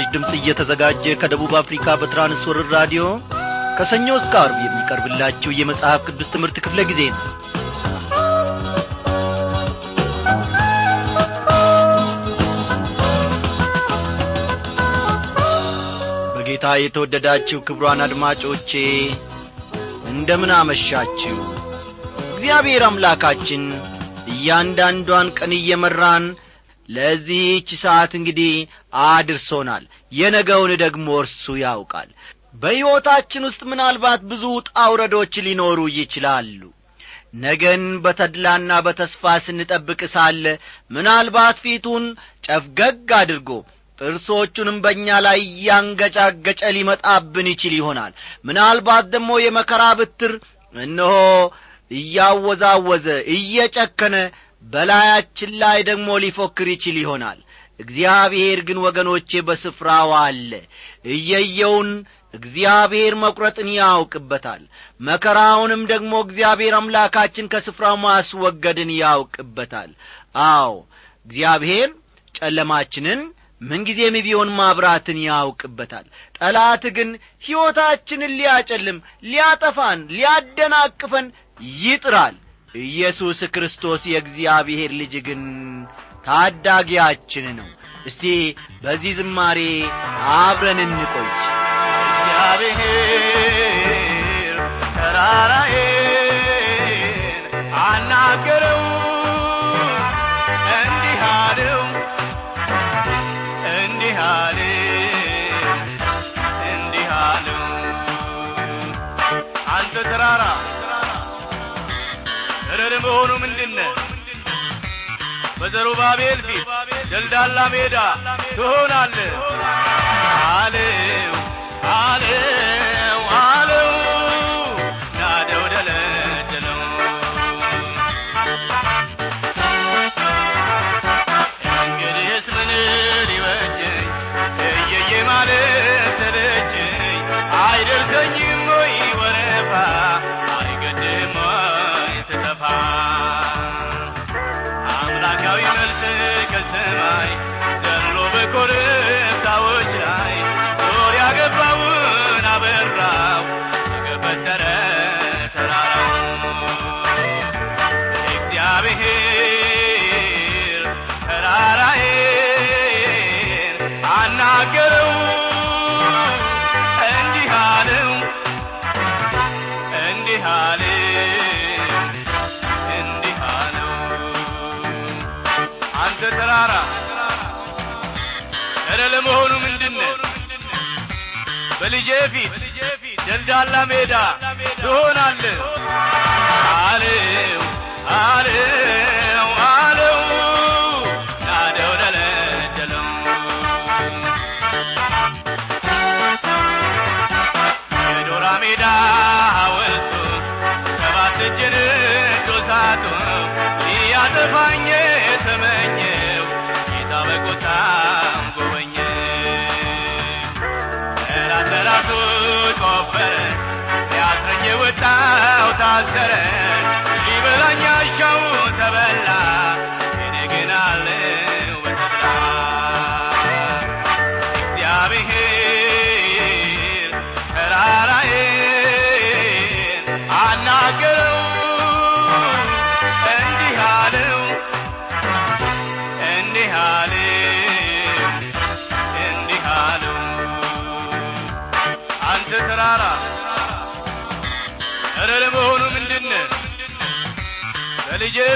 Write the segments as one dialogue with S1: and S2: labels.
S1: ይህ ምስራች ድምፅ እየተዘጋጀ ከደቡብ አፍሪካ በትራንስወርር ራዲዮ ከሰኞ እስከ አርብ የሚቀርብላችሁ የመጽሐፍ ቅዱስ ትምህርት ክፍለ ጊዜ ነው። በጌታ የተወደዳችሁ ክብሯን አድማጮቼ እንደምን አመሻችሁ? እግዚአብሔር አምላካችን እያንዳንዷን ቀን እየመራን ለዚህች ሰዓት እንግዲህ አድርሶናል። የነገውን ደግሞ እርሱ ያውቃል። በሕይወታችን ውስጥ ምናልባት ብዙ ጣውረዶች ሊኖሩ ይችላሉ። ነገን በተድላና በተስፋ ስንጠብቅ ሳለ ምናልባት ፊቱን ጨፍገግ አድርጎ ጥርሶቹንም በእኛ ላይ እያንገጫገጨ ሊመጣብን ይችል ይሆናል። ምናልባት ደግሞ የመከራ ብትር እነሆ እያወዛወዘ እየጨከነ በላያችን ላይ ደግሞ ሊፎክር ይችል ይሆናል። እግዚአብሔር ግን ወገኖቼ በስፍራው አለ። እየየውን እግዚአብሔር መቁረጥን ያውቅበታል። መከራውንም ደግሞ እግዚአብሔር አምላካችን ከስፍራው ማስወገድን ያውቅበታል። አዎ እግዚአብሔር ጨለማችንን ምንጊዜም ቢሆን ማብራትን ያውቅበታል። ጠላት ግን ሕይወታችንን ሊያጨልም ሊያጠፋን ሊያደናቅፈን ይጥራል ኢየሱስ ክርስቶስ የእግዚአብሔር ልጅ ግን ታዳጊያችን ነው። እስቲ በዚህ ዝማሬ አብረን እንቆይ።
S2: እግዚአብሔር ተራራዬን መሆኑ ምንድነ በዘሩባቤል ፊት ደልዳላ ሜዳ ትሆናለህ። አለው አለው አለው ለመሆኑ ምንድነ በልጄ ፊት ደልዳላ ሜዳ ትሆናለህ። አለው አለው ቆፈረ። ሊያስረኝ የወጣው ታሰረ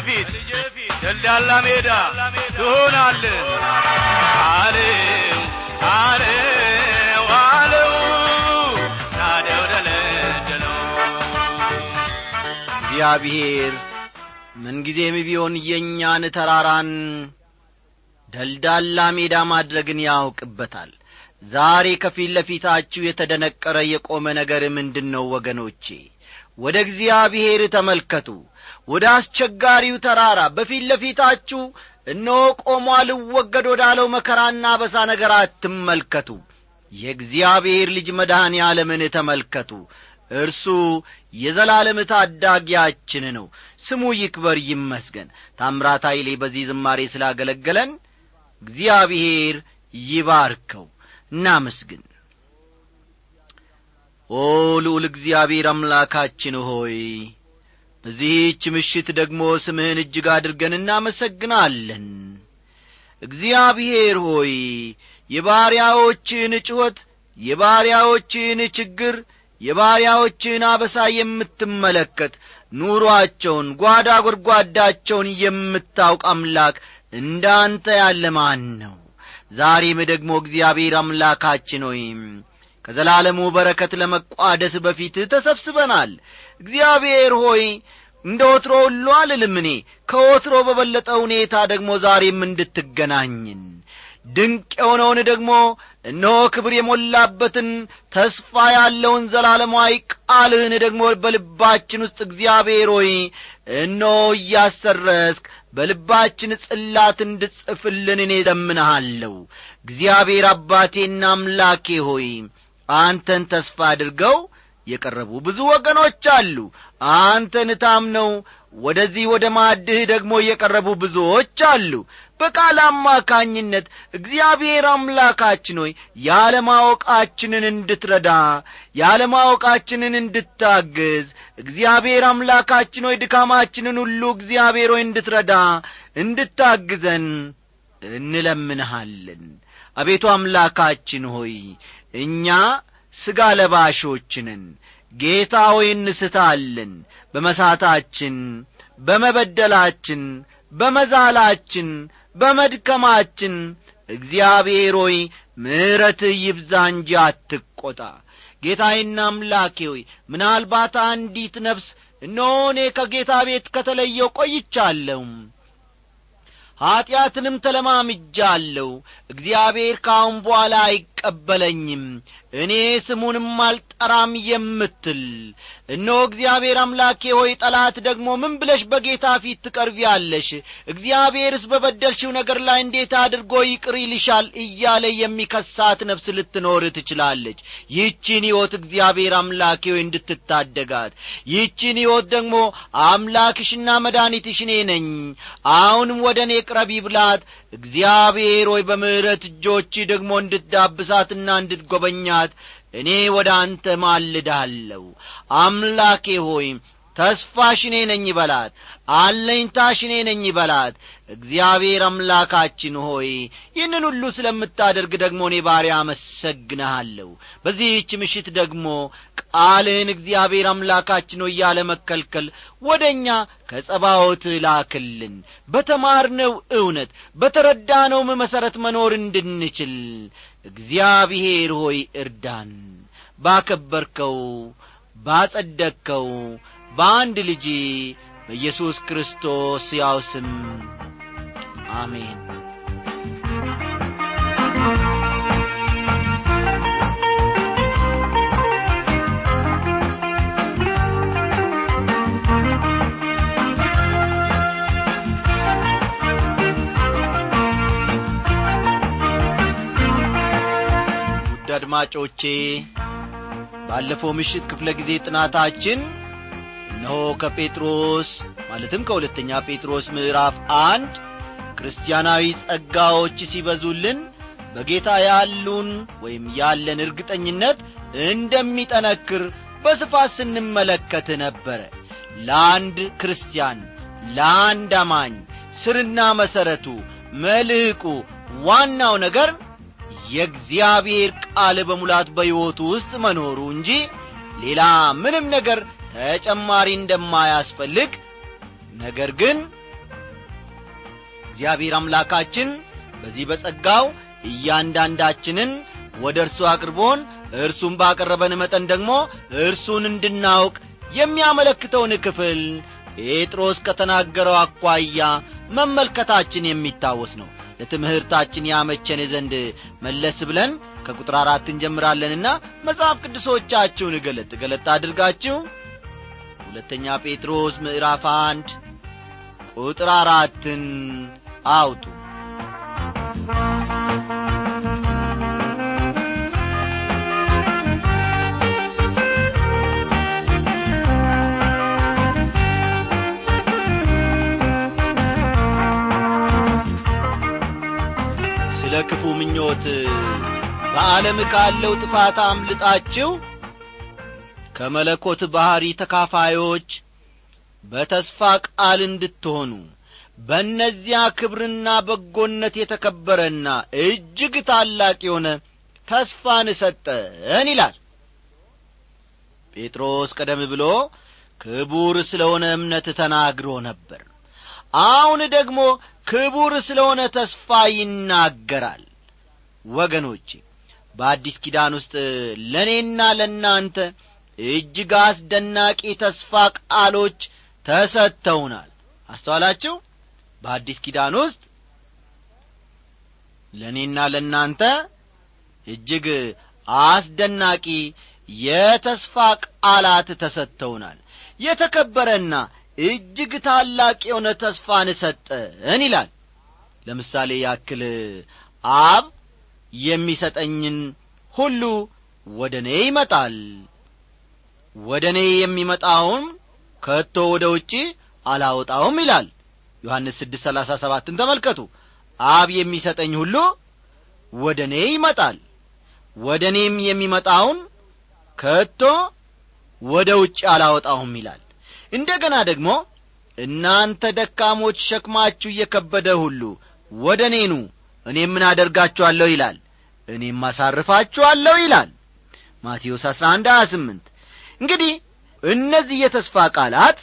S2: ፊት ደልዳላ ሜዳ ትሆናለህ። አለው አለው አለው ደለደለው
S1: እግዚአብሔር ምንጊዜም ቢሆን የእኛን ተራራን ደልዳላ ሜዳ ማድረግን ያውቅበታል። ዛሬ ከፊት ለፊታችሁ የተደነቀረ የቆመ ነገር ምንድን ነው ወገኖቼ? ወደ እግዚአብሔር ተመልከቱ ወደ አስቸጋሪው ተራራ በፊት ለፊታችሁ እነሆ ቆሞ ልወገድ ወዳለው መከራና በሳ ነገር አትመልከቱ። የእግዚአብሔር ልጅ መድኃኔ ዓለምን ተመልከቱ። እርሱ የዘላለም ታዳጊያችን ነው። ስሙ ይክበር ይመስገን። ታምራት ኃይሌ በዚህ ዝማሬ ስላገለገለን እግዚአብሔር ይባርከው። እናመስግን። ኦ ልዑል እግዚአብሔር አምላካችን ሆይ በዚህች ምሽት ደግሞ ስምህን እጅግ አድርገን እናመሰግናለን። እግዚአብሔር ሆይ የባሪያዎችን ጩኸት የባሪያዎችን ችግር የባሪያዎችን አበሳ የምትመለከት ኑሮአቸውን ጓዳ ጐድጓዳቸውን የምታውቅ አምላክ እንዳንተ ያለ ማን ነው? ዛሬም ደግሞ እግዚአብሔር አምላካችን ሆይ ከዘላለሙ በረከት ለመቋደስ በፊት ተሰብስበናል እግዚአብሔር ሆይ እንደ ወትሮ ሁሉ አልልም እኔ ከወትሮ በበለጠ ሁኔታ ደግሞ ዛሬም እንድትገናኝን። ድንቅ የሆነውን ደግሞ እነሆ ክብር የሞላበትን ተስፋ ያለውን ዘላለማዊ ቃልህን ደግሞ በልባችን ውስጥ እግዚአብሔር ሆይ እነሆ እያሰረስክ በልባችን ጽላት እንድጽፍልን እኔ ለምንሃለሁ እግዚአብሔር አባቴና አምላኬ ሆይ አንተን ተስፋ አድርገው የቀረቡ ብዙ ወገኖች አሉ። አንተን ታምነው ወደዚህ ወደ ማድህ ደግሞ የቀረቡ ብዙዎች አሉ። በቃል አማካኝነት እግዚአብሔር አምላካችን ሆይ ያለማወቃችንን እንድትረዳ ያለማወቃችንን እንድታግዝ እግዚአብሔር አምላካችን ሆይ ድካማችንን ሁሉ እግዚአብሔር ሆይ እንድትረዳ እንድታግዘን እንለምንሃለን። አቤቱ አምላካችን ሆይ እኛ ሥጋ ለባሾችንን ጌታ ሆይ እንስታለን በመሳታችን በመበደላችን በመዛላችን በመድከማችን እግዚአብሔር ሆይ ምሕረትህ ይብዛ እንጂ አትቈጣ ጌታዬና አምላኬ ሆይ ምናልባት አንዲት ነፍስ እኔ ከጌታ ቤት ከተለየው ቆይቻለሁ። ኀጢአትንም ተለማምጃለሁ። እግዚአብሔር ካሁን በኋላ አይቀበለኝም እኔ ስሙንም አልጠራም የምትል። እነሆ እግዚአብሔር አምላኬ ሆይ ጠላት ደግሞ ምን ብለሽ በጌታ ፊት ትቀርቢያለሽ? እግዚአብሔርስ በበደልሽው ነገር ላይ እንዴት አድርጎ ይቅር ይልሻል? እያለ የሚከሳት ነፍስ ልትኖር ትችላለች። ይህቺን ሕይወት እግዚአብሔር አምላኬ ሆይ እንድትታደጋት። ይህቺን ሕይወት ደግሞ አምላክሽና መድኃኒትሽ እኔ ነኝ። አሁንም ወደ እኔ ቅረቢ ብላት። እግዚአብሔር ሆይ በምሕረት እጆች ደግሞ እንድትዳብሳትና እንድትጐበኛት እኔ ወደ አንተ ማልዳለሁ አምላኬ ሆይ ተስፋሽ እኔ ነኝ በላት አለኝታሽ እኔ ነኝ በላት። እግዚአብሔር አምላካችን ሆይ ይህንን ሁሉ ስለምታደርግ ደግሞ እኔ ባሪያ አመሰግንሃለሁ። በዚህች ምሽት ደግሞ ቃልህን እግዚአብሔር አምላካችን ሆይ ያለ መከልከል ወደ እኛ ከጸባዖት ላክልን። በተማርነው እውነት በተረዳነውም መሠረት መኖር እንድንችል እግዚአብሔር ሆይ እርዳን። ባከበርከው ባጸደቅከው በአንድ ልጅ በኢየሱስ ክርስቶስ ያው ስም አሜን አድማጮቼ ባለፈው ምሽት ክፍለ ጊዜ ጥናታችን እነሆ ከጴጥሮስ ማለትም ከሁለተኛ ጴጥሮስ ምዕራፍ አንድ ክርስቲያናዊ ጸጋዎች ሲበዙልን በጌታ ያሉን ወይም ያለን እርግጠኝነት እንደሚጠነክር በስፋት ስንመለከት ነበረ። ለአንድ ክርስቲያን ለአንድ አማኝ ስርና መሠረቱ መልሕቁ ዋናው ነገር የእግዚአብሔር ቃል በሙላት በሕይወቱ ውስጥ መኖሩ እንጂ ሌላ ምንም ነገር ተጨማሪ እንደማያስፈልግ። ነገር ግን እግዚአብሔር አምላካችን በዚህ በጸጋው እያንዳንዳችንን ወደ እርሱ አቅርቦን እርሱን ባቀረበን መጠን ደግሞ እርሱን እንድናውቅ የሚያመለክተውን ክፍል ጴጥሮስ ከተናገረው አኳያ መመልከታችን የሚታወስ ነው ለትምህርታችን ያመቸን ዘንድ መለስ ብለን ከቁጥር አራት እንጀምራለንና መጽሐፍ ቅዱሶቻችሁን ገለጥ ገለጥ አድርጋችሁ ሁለተኛ ጴጥሮስ ምዕራፍ አንድ ቁጥር አራትን አውጡ ስለ ስለ ክፉ ምኞት በዓለም ካለው ጥፋት አምልጣችሁ ከመለኮት ባሕሪ ተካፋዮች በተስፋ ቃል እንድትሆኑ በእነዚያ ክብርና በጎነት የተከበረና እጅግ ታላቅ የሆነ ተስፋን ሰጠን ይላል። ጴጥሮስ ቀደም ብሎ ክቡር ስለ ሆነ እምነት ተናግሮ ነበር አሁን ደግሞ ክቡር ስለ ሆነ ተስፋ ይናገራል። ወገኖቼ በአዲስ ኪዳን ውስጥ ለእኔና ለእናንተ እጅግ አስደናቂ ተስፋ ቃሎች ተሰጥተውናል። አስተዋላችሁ? በአዲስ ኪዳን ውስጥ ለእኔና ለእናንተ እጅግ አስደናቂ የተስፋ ቃላት ተሰጥተውናል። የተከበረና እጅግ ታላቅ የሆነ ተስፋን ሰጠን ይላል። ለምሳሌ ያክል አብ የሚሰጠኝን ሁሉ ወደ እኔ ይመጣል። ወደ እኔ የሚመጣውን ከቶ ወደ ውጪ አላወጣውም ይላል። ዮሐንስ ስድስት ሰላሳ ሰባትን ተመልከቱ። አብ የሚሰጠኝ ሁሉ ወደ እኔ ይመጣል። ወደ እኔም የሚመጣውን ከቶ ወደ ውጭ አላወጣውም ይላል እንደ ገና ደግሞ እናንተ ደካሞች ሸክማችሁ እየከበደ ሁሉ ወደ እኔኑ እኔም ምን አደርጋችኋለሁ ይላል። እኔም አሳርፋችኋለሁ ይላል። ማቴዎስ አሥራ አንድ ሀያ ስምንት እንግዲህ እነዚህ የተስፋ ቃላት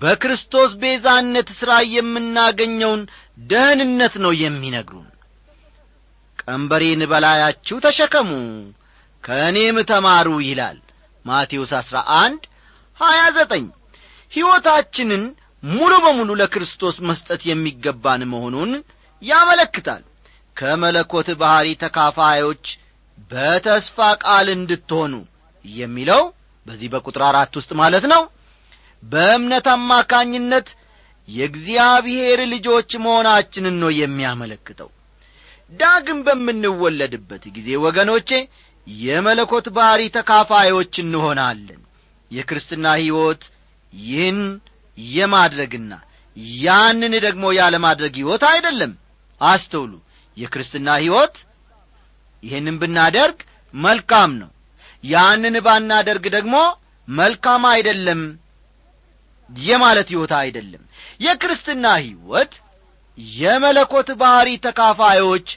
S1: በክርስቶስ ቤዛነት ሥራ የምናገኘውን ደህንነት ነው የሚነግሩን። ቀንበሬን በላያችሁ ተሸከሙ ከእኔም ተማሩ ይላል ማቴዎስ አሥራ አንድ ሀያ ዘጠኝ ሕይወታችንን ሙሉ በሙሉ ለክርስቶስ መስጠት የሚገባን መሆኑን ያመለክታል። ከመለኮት ባሕሪ ተካፋዮች በተስፋ ቃል እንድትሆኑ የሚለው በዚህ በቁጥር አራት ውስጥ ማለት ነው። በእምነት አማካኝነት የእግዚአብሔር ልጆች መሆናችንን ነው የሚያመለክተው። ዳግም በምንወለድበት ጊዜ ወገኖቼ የመለኮት ባሕሪ ተካፋዮች እንሆናለን የክርስትና ሕይወት ይህን የማድረግና ያንን ደግሞ ያለማድረግ ሕይወት አይደለም። አስተውሉ። የክርስትና ሕይወት ይህንን ብናደርግ መልካም ነው። ያንን ባናደርግ ደግሞ መልካም አይደለም የማለት ሕይወት አይደለም። የክርስትና ሕይወት የመለኮት ባሕሪ ተካፋዮች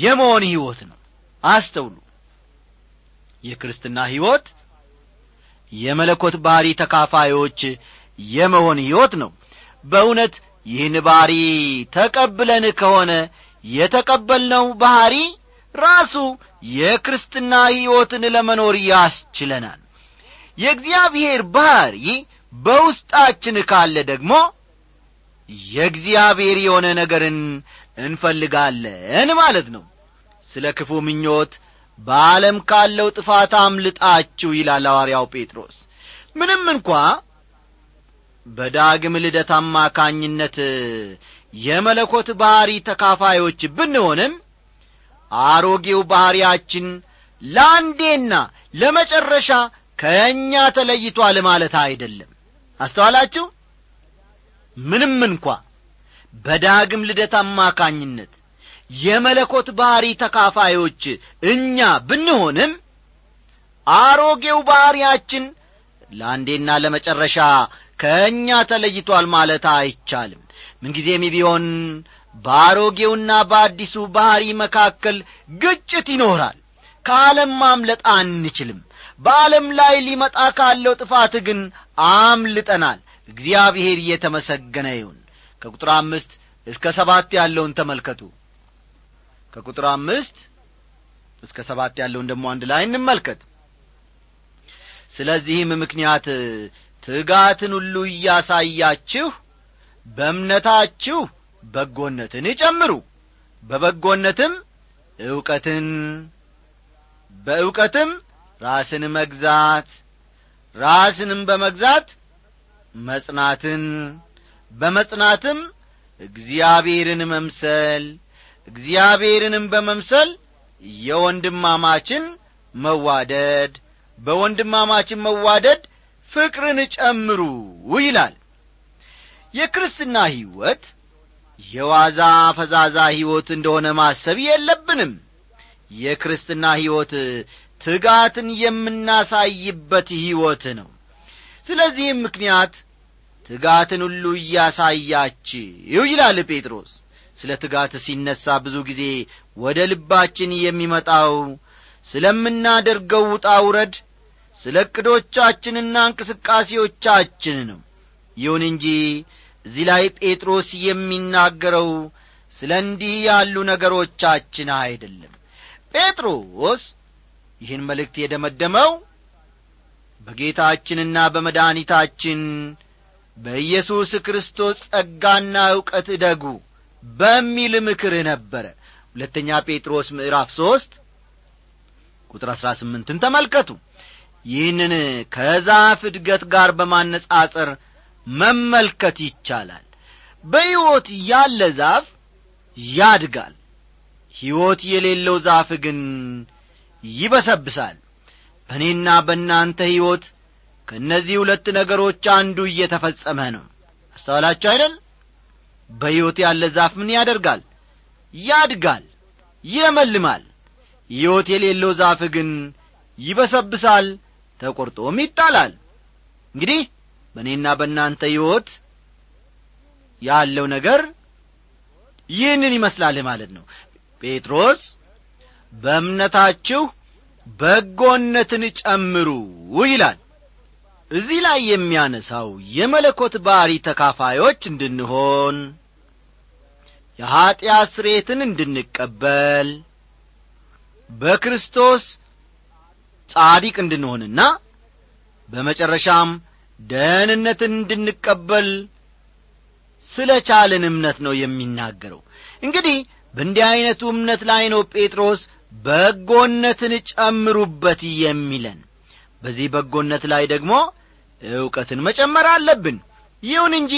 S1: የመሆን ሕይወት ነው። አስተውሉ። የክርስትና ሕይወት የመለኮት ባሕሪ ተካፋዮች የመሆን ሕይወት ነው። በእውነት ይህን ባሕሪ ተቀብለን ከሆነ የተቀበልነው ባሕሪ ራሱ የክርስትና ሕይወትን ለመኖር ያስችለናል። የእግዚአብሔር ባሕሪ በውስጣችን ካለ ደግሞ የእግዚአብሔር የሆነ ነገርን እንፈልጋለን ማለት ነው። ስለ ክፉ ምኞት በዓለም ካለው ጥፋት አምልጣችሁ ይላል ሐዋርያው ጴጥሮስ። ምንም እንኳ በዳግም ልደት አማካኝነት የመለኮት ባሕሪ ተካፋዮች ብንሆንም አሮጌው ባሕሪያችን ለአንዴና ለመጨረሻ ከእኛ ተለይቷል ማለት አይደለም። አስተዋላችሁ? ምንም እንኳ በዳግም ልደት አማካኝነት የመለኮት ባሕሪ ተካፋዮች እኛ ብንሆንም አሮጌው ባሕሪያችን ለአንዴና ለመጨረሻ ከእኛ ተለይቷል ማለት አይቻልም። ምንጊዜም ቢሆን በአሮጌውና በአዲሱ ባሕሪ መካከል ግጭት ይኖራል። ከዓለም ማምለጥ አንችልም። በዓለም ላይ ሊመጣ ካለው ጥፋት ግን አምልጠናል። እግዚአብሔር እየተመሰገነ ይሁን። ከቁጥር አምስት እስከ ሰባት ያለውን ተመልከቱ ከቁጥር አምስት እስከ ሰባት ያለውን ደግሞ አንድ ላይ እንመልከት። ስለዚህም ምክንያት ትጋትን ሁሉ እያሳያችሁ በእምነታችሁ በጎነትን ጨምሩ። በበጎነትም ዕውቀትን በዕውቀትም ራስን መግዛት ራስንም በመግዛት መጽናትን በመጽናትም እግዚአብሔርን መምሰል እግዚአብሔርንም በመምሰል የወንድማማችን መዋደድ በወንድማማችን መዋደድ ፍቅርን ጨምሩ ይላል። የክርስትና ሕይወት የዋዛ ፈዛዛ ሕይወት እንደሆነ ማሰብ የለብንም። የክርስትና ሕይወት ትጋትን የምናሳይበት ሕይወት ነው። ስለዚህም ምክንያት ትጋትን ሁሉ እያሳያችው ይላል ጴጥሮስ ስለ ትጋት ሲነሣ ብዙ ጊዜ ወደ ልባችን የሚመጣው ስለምናደርገው ውጣ ውረድ ስለ ዕቅዶቻችንና እንቅስቃሴዎቻችን ነው። ይሁን እንጂ እዚህ ላይ ጴጥሮስ የሚናገረው ስለ እንዲህ ያሉ ነገሮቻችን አይደለም። ጴጥሮስ ይህን መልእክት የደመደመው በጌታችንና በመድኃኒታችን በኢየሱስ ክርስቶስ ጸጋና ዕውቀት እደጉ በሚል ምክር ነበረ። ሁለተኛ ጴጥሮስ ምዕራፍ ሦስት ቁጥር አሥራ ስምንትን ተመልከቱ። ይህንን ከዛፍ እድገት ጋር በማነጻጸር መመልከት ይቻላል። በሕይወት ያለ ዛፍ ያድጋል ሕይወት የሌለው ዛፍ ግን ይበሰብሳል። በእኔና በእናንተ ሕይወት ከእነዚህ ሁለት ነገሮች አንዱ እየተፈጸመ ነው። አስተዋላችሁ አይደል በሕይወት ያለ ዛፍ ምን ያደርጋል? ያድጋል ይለመልማል ሕይወት የሌለው ዛፍ ግን ይበሰብሳል ተቈርጦም ይጣላል። እንግዲህ በእኔና በእናንተ ሕይወት ያለው ነገር ይህንን ይመስላል ማለት ነው። ጴጥሮስ በእምነታችሁ በጎነትን ጨምሩ ይላል እዚህ ላይ የሚያነሳው የመለኮት ባሕሪ ተካፋዮች እንድንሆን የኀጢአት ስሬትን እንድንቀበል በክርስቶስ ጻዲቅ እንድንሆንና በመጨረሻም ደህንነትን እንድንቀበል ስለ ቻልን እምነት ነው የሚናገረው። እንግዲህ በእንዲህ ዐይነቱ እምነት ላይ ነው ጴጥሮስ በጎነትን ጨምሩበት የሚለን። በዚህ በጎነት ላይ ደግሞ ዕውቀትን መጨመር አለብን። ይሁን እንጂ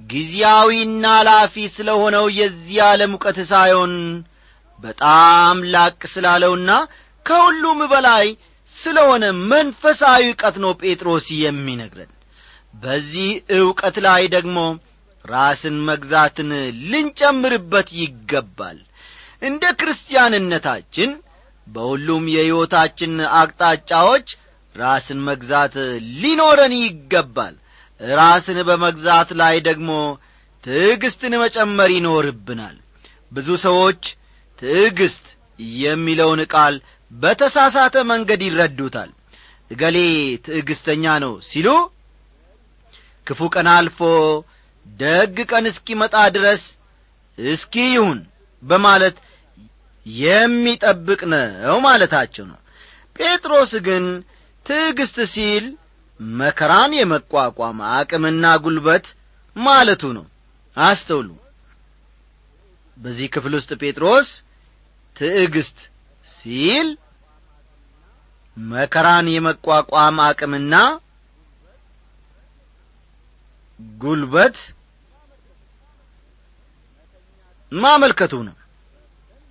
S1: ጊዜያዊና ላፊ ስለ ሆነው የዚህ ዓለም ዕውቀት ሳይሆን በጣም ላቅ ስላለውና ከሁሉም በላይ ስለ ሆነ መንፈሳዊ ዕውቀት ነው ጴጥሮስ የሚነግረን። በዚህ ዕውቀት ላይ ደግሞ ራስን መግዛትን ልንጨምርበት ይገባል። እንደ ክርስቲያንነታችን በሁሉም የሕይወታችን አቅጣጫዎች ራስን መግዛት ሊኖረን ይገባል። ራስን በመግዛት ላይ ደግሞ ትዕግስትን መጨመር ይኖርብናል። ብዙ ሰዎች ትዕግስት የሚለውን ቃል በተሳሳተ መንገድ ይረዱታል። እገሌ ትዕግስተኛ ነው ሲሉ ክፉ ቀን አልፎ ደግ ቀን እስኪመጣ ድረስ እስኪ ይሁን በማለት የሚጠብቅ ነው ማለታቸው ነው። ጴጥሮስ ግን ትዕግስት ሲል መከራን የመቋቋም አቅምና ጉልበት ማለቱ ነው። አስተውሉ። በዚህ ክፍል ውስጥ ጴጥሮስ ትዕግስት ሲል መከራን የመቋቋም አቅምና ጉልበት ማመልከቱ ነው።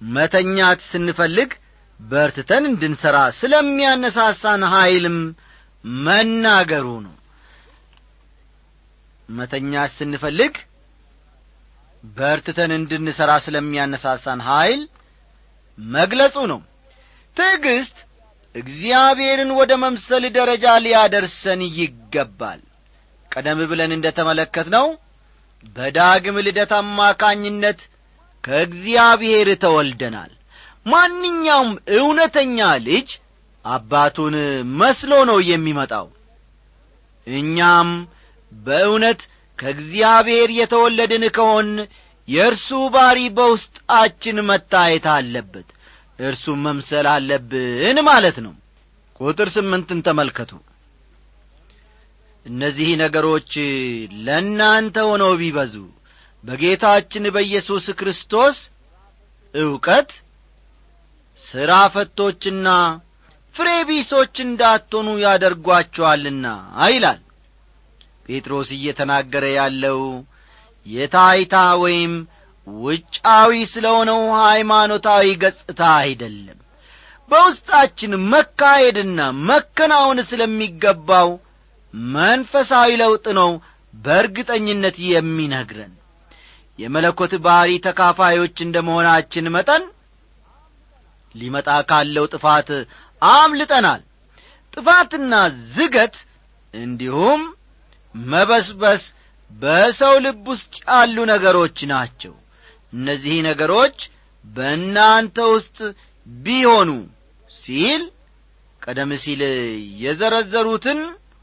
S1: መተኛት ስንፈልግ በርትተን እንድንሠራ ስለሚያነሳሳን ኀይልም መናገሩ ነው። መተኛት ስንፈልግ በርትተን እንድንሠራ ስለሚያነሳሳን ኀይል መግለጹ ነው። ትዕግስት እግዚአብሔርን ወደ መምሰል ደረጃ ሊያደርሰን ይገባል። ቀደም ብለን እንደ ተመለከት ነው በዳግም ልደት አማካኝነት ከእግዚአብሔር ተወልደናል ማንኛውም እውነተኛ ልጅ አባቱን መስሎ ነው የሚመጣው። እኛም በእውነት ከእግዚአብሔር የተወለድን ከሆን የእርሱ ባሪ በውስጣችን መታየት አለበት። እርሱም መምሰል አለብን ማለት ነው። ቁጥር ስምንትን ተመልከቱ። እነዚህ ነገሮች ለእናንተ ሆነው ቢበዙ በጌታችን በኢየሱስ ክርስቶስ ዕውቀት ሥራ ፈቶችና ፍሬ ቢሶች እንዳትሆኑ ያደርጓቸዋልና ይላል። ጴጥሮስ እየተናገረ ያለው የታይታ ወይም ውጫዊ ስለ ሆነው ሃይማኖታዊ ገጽታ አይደለም። በውስጣችን መካሄድና መከናወን ስለሚገባው መንፈሳዊ ለውጥ ነው በእርግጠኝነት የሚነግረን። የመለኮት ባሕሪ ተካፋዮች እንደ መሆናችን መጠን ሊመጣ ካለው ጥፋት አምልጠናል። ጥፋትና ዝገት እንዲሁም መበስበስ በሰው ልብ ውስጥ ያሉ ነገሮች ናቸው። እነዚህ ነገሮች በእናንተ ውስጥ ቢሆኑ ሲል ቀደም ሲል የዘረዘሩትን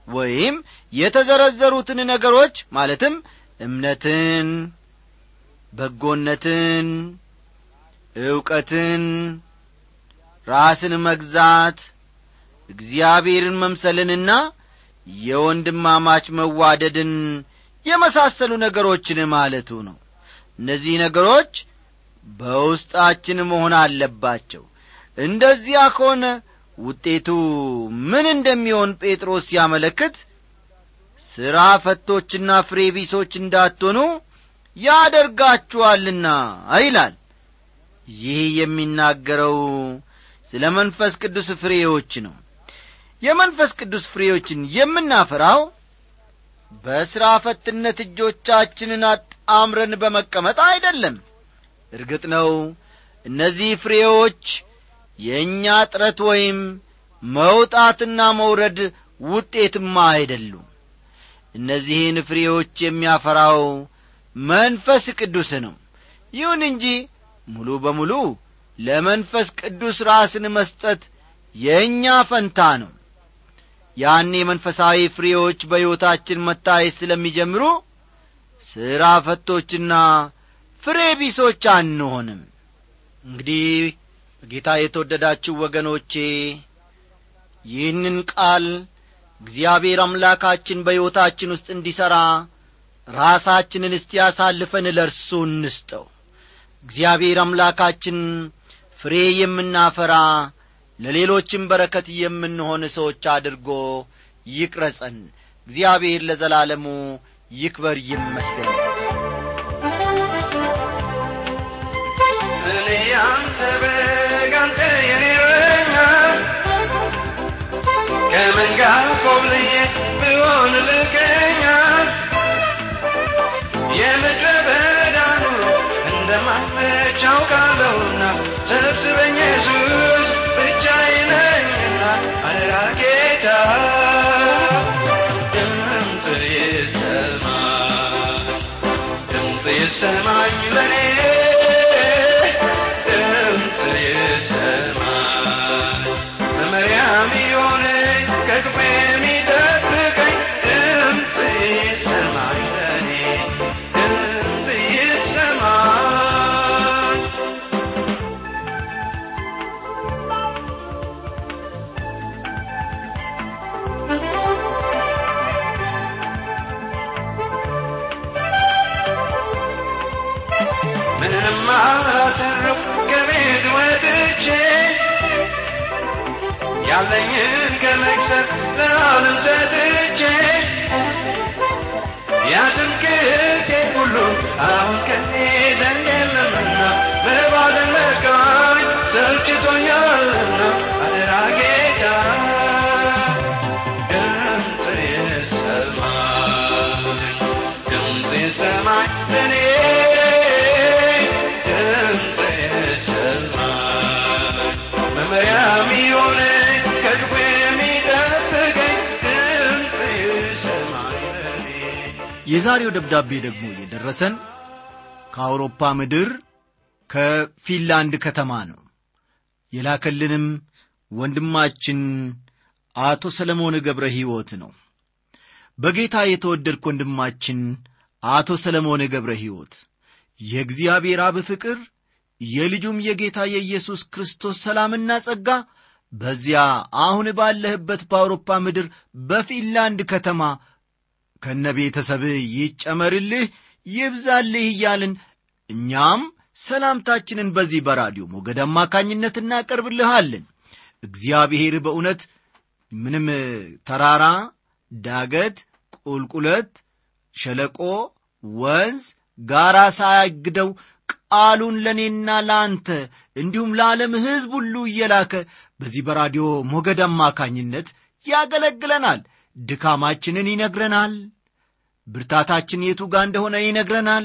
S1: ወይም የተዘረዘሩትን ነገሮች ማለትም እምነትን በጎነትን ዕውቀትን ራስን መግዛት እግዚአብሔርን መምሰልንና የወንድማማች መዋደድን የመሳሰሉ ነገሮችን ማለቱ ነው። እነዚህ ነገሮች በውስጣችን መሆን አለባቸው። እንደዚያ ከሆነ ውጤቱ ምን እንደሚሆን ጴጥሮስ ሲያመለክት ሥራ ፈቶችና ፍሬ ቢሶች እንዳትሆኑ ያደርጋችኋልና ይላል። ይህ የሚናገረው ስለ መንፈስ ቅዱስ ፍሬዎች ነው። የመንፈስ ቅዱስ ፍሬዎችን የምናፈራው በሥራ ፈትነት እጆቻችንን አጣምረን በመቀመጥ አይደለም። እርግጥ ነው እነዚህ ፍሬዎች የእኛ ጥረት ወይም መውጣትና መውረድ ውጤትማ አይደሉም። እነዚህን ፍሬዎች የሚያፈራው መንፈስ ቅዱስ ነው። ይሁን እንጂ ሙሉ በሙሉ ለመንፈስ ቅዱስ ራስን መስጠት የእኛ ፈንታ ነው። ያኔ መንፈሳዊ ፍሬዎች በሕይወታችን መታየት ስለሚጀምሩ ሥራ ፈቶችና ፍሬ ቢሶች አንሆንም። እንግዲህ በጌታ የተወደዳችሁ ወገኖቼ ይህንን ቃል እግዚአብሔር አምላካችን በሕይወታችን ውስጥ እንዲሠራ ራሳችንን እስቲ ያሳልፈን ለእርሱ እንስጠው። እግዚአብሔር አምላካችን ፍሬ የምናፈራ ለሌሎችም በረከት የምንሆን ሰዎች አድርጎ ይቅረጸን እግዚአብሔር ለዘላለሙ ይክበር ይመስገን።
S2: እኔ አንተ ብሆን ልገኛ ያለኝን ከመክሰት ለዓለም ሰጥቼ ያትምክቴ ሁሉ አሁን ከኔ
S3: የዛሬው ደብዳቤ ደግሞ የደረሰን ከአውሮፓ ምድር ከፊንላንድ ከተማ ነው። የላከልንም ወንድማችን አቶ ሰለሞን ገብረ ሕይወት ነው። በጌታ የተወደድክ ወንድማችን አቶ ሰለሞን ገብረ ሕይወት የእግዚአብሔር አብ ፍቅር የልጁም የጌታ የኢየሱስ ክርስቶስ ሰላምና ጸጋ በዚያ አሁን ባለህበት በአውሮፓ ምድር በፊንላንድ ከተማ ከነ ቤተሰብህ ይጨመርልህ ይብዛልህ እያልን እኛም ሰላምታችንን በዚህ በራዲዮ ሞገድ አማካኝነት እናቀርብልሃለን። እግዚአብሔር በእውነት ምንም ተራራ ዳገት ቁልቁለት ሸለቆ ወንዝ ጋራ ሳያግደው ቃሉን ለእኔና ለአንተ እንዲሁም ለዓለም ሕዝብ ሁሉ እየላከ በዚህ በራዲዮ ሞገድ አማካኝነት ያገለግለናል ድካማችንን ይነግረናል ብርታታችን የቱ ጋር እንደሆነ ይነግረናል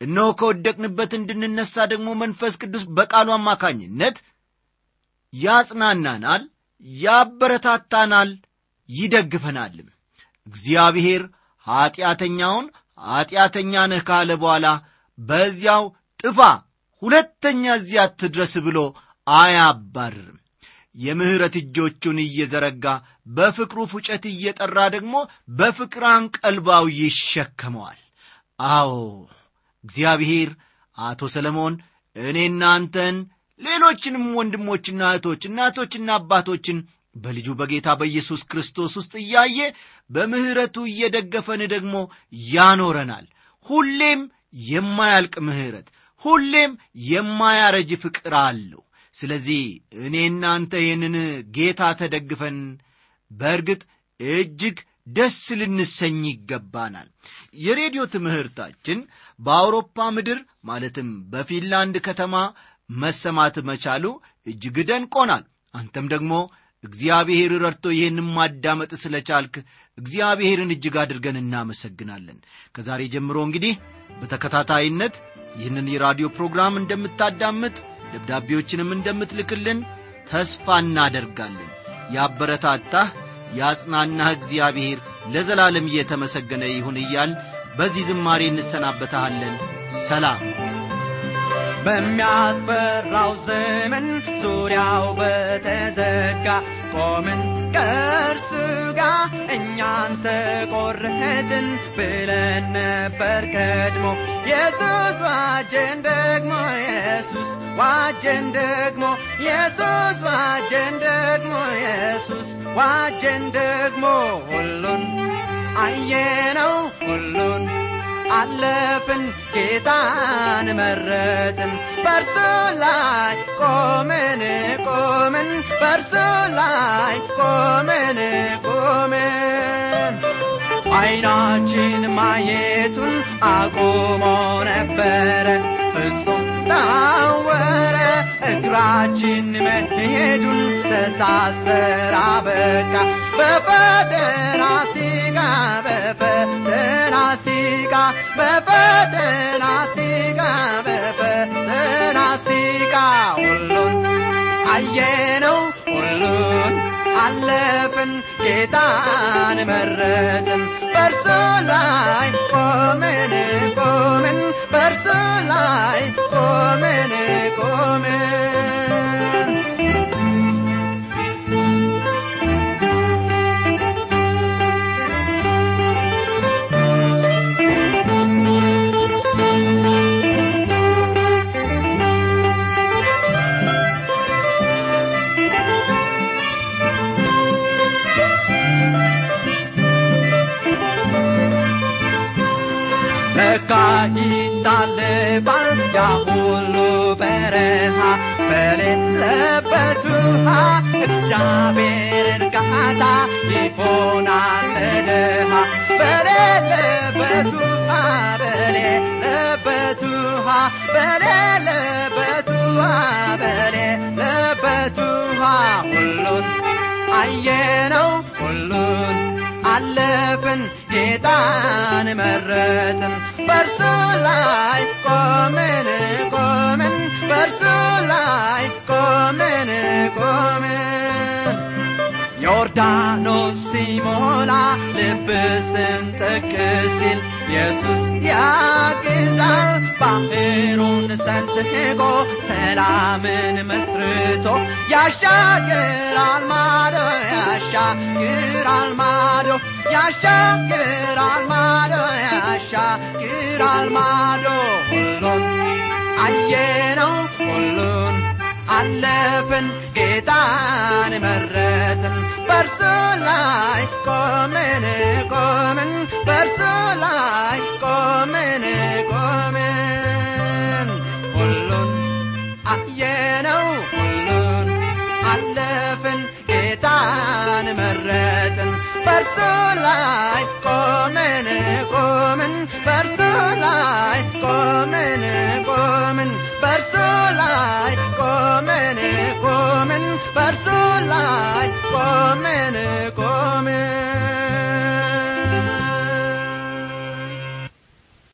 S1: እነሆ ከወደቅንበት እንድንነሳ ደግሞ መንፈስ ቅዱስ በቃሉ አማካኝነት ያጽናናናል፣ ያበረታታናል፣ ይደግፈናልም። እግዚአብሔር ኀጢአተኛውን ኀጢአተኛ ነህ ካለ በኋላ በዚያው ጥፋ፣ ሁለተኛ እዚያ አትድረስ ብሎ አያባርርም። የምሕረት እጆቹን እየዘረጋ በፍቅሩ ፉጨት እየጠራ ደግሞ በፍቅር አንቀልባው ይሸከመዋል። አዎ እግዚአብሔር አቶ ሰለሞን እኔና አንተን ሌሎችንም ወንድሞችና እህቶች እናቶችና አባቶችን በልጁ በጌታ በኢየሱስ ክርስቶስ ውስጥ እያየ በምሕረቱ እየደገፈን ደግሞ ያኖረናል። ሁሌም የማያልቅ ምሕረት፣ ሁሌም የማያረጅ ፍቅር አለው። ስለዚህ እኔ እናንተ ይህንን ጌታ ተደግፈን በእርግጥ እጅግ ደስ ልንሰኝ ይገባናል። የሬዲዮ ትምህርታችን በአውሮፓ ምድር ማለትም በፊንላንድ ከተማ መሰማት መቻሉ እጅግ ደንቆናል። አንተም ደግሞ እግዚአብሔር ረድቶ ይህንም ማዳመጥ ስለቻልክ እግዚአብሔርን እጅግ አድርገን እናመሰግናለን። ከዛሬ ጀምሮ እንግዲህ በተከታታይነት ይህንን የራዲዮ ፕሮግራም እንደምታዳምጥ ደብዳቤዎችንም እንደምትልክልን ተስፋ እናደርጋለን። ያበረታታህ ያጽናናህ እግዚአብሔር ለዘላለም እየተመሰገነ ይሁን እያል በዚህ ዝማሬ እንሰናበታሃለን። ሰላም።
S4: በሚያስፈራው ዘመን ዙሪያው በተዘጋ ቆምን ከእርሱ ጋር እኛን ተቆረጥን ብለን ነበር ቀድሞ። ኢየሱስ ዋጀን ደግሞ ኢየሱስ ዋጀን ደግሞ ኢየሱስ ዋጀን ደግሞ ኢየሱስ ዋጀን ደግሞ ሁሉን አየነው ሁሉን አለፍን ጌታን መረጥን በእርሱ ላይ ቆምን ቆምን በእርሱ ላይ ቆምን ቆምን አይናችን ማየቱን አቁሞ ነበረ ፍጹም ታወረ እግራችን መሄዱን ተሳሰራ በቃ በፈተና ሲጋ በፈተና ሲጋ በፈተና ሲጋ ሲጋ ሁሉን አየነው ሁሉን አለፍን ጌታን መረጥን። በእርሱ ላይ ቆምን ቆምን በእርሱ ላይ ቆምን ቆምን ለካ ይታለፋል ያ ሁሉ በረሃ በሌለበት ውሃ እግዚአብሔር እርካታ ይሆናል ለድሃ በሌለበት ውሃ በሌለበት ውሃ በሌለበት ውሃ በሌለበት ውሃ ሁሉን አየነው ሁሉን አለፍን ጌታን መረጥን በእርሱ ላይ ቆምን ቆምን በእርሱ ላይ ቆምን ቆምን ዮርዳኖስ ሲሞላ ልብ ስንጥቅ ሲል ኢየሱስ ያግዛል ባህሩን ሰንጥቆ ሰላምን መስርቶ ያሻግራል ማዶ ያሻግራል ማዶ ያሻግራል ማዶ ያሻግራል ማዶ አየነው ሁሉን አለፍን ጌታን መረጥን። በእርሱ ላይ ቆምን ቆምን። በእርሱ ላይ ቆምን ጌታን መረጥን። በእርሱ ላይ ቆምን ቆምን። በእርሱ ላይ ቆምን ቆምን። በእርሱ ላይ ቆምን ቆምን። በእርሱ ላይ ቆምን ቆምን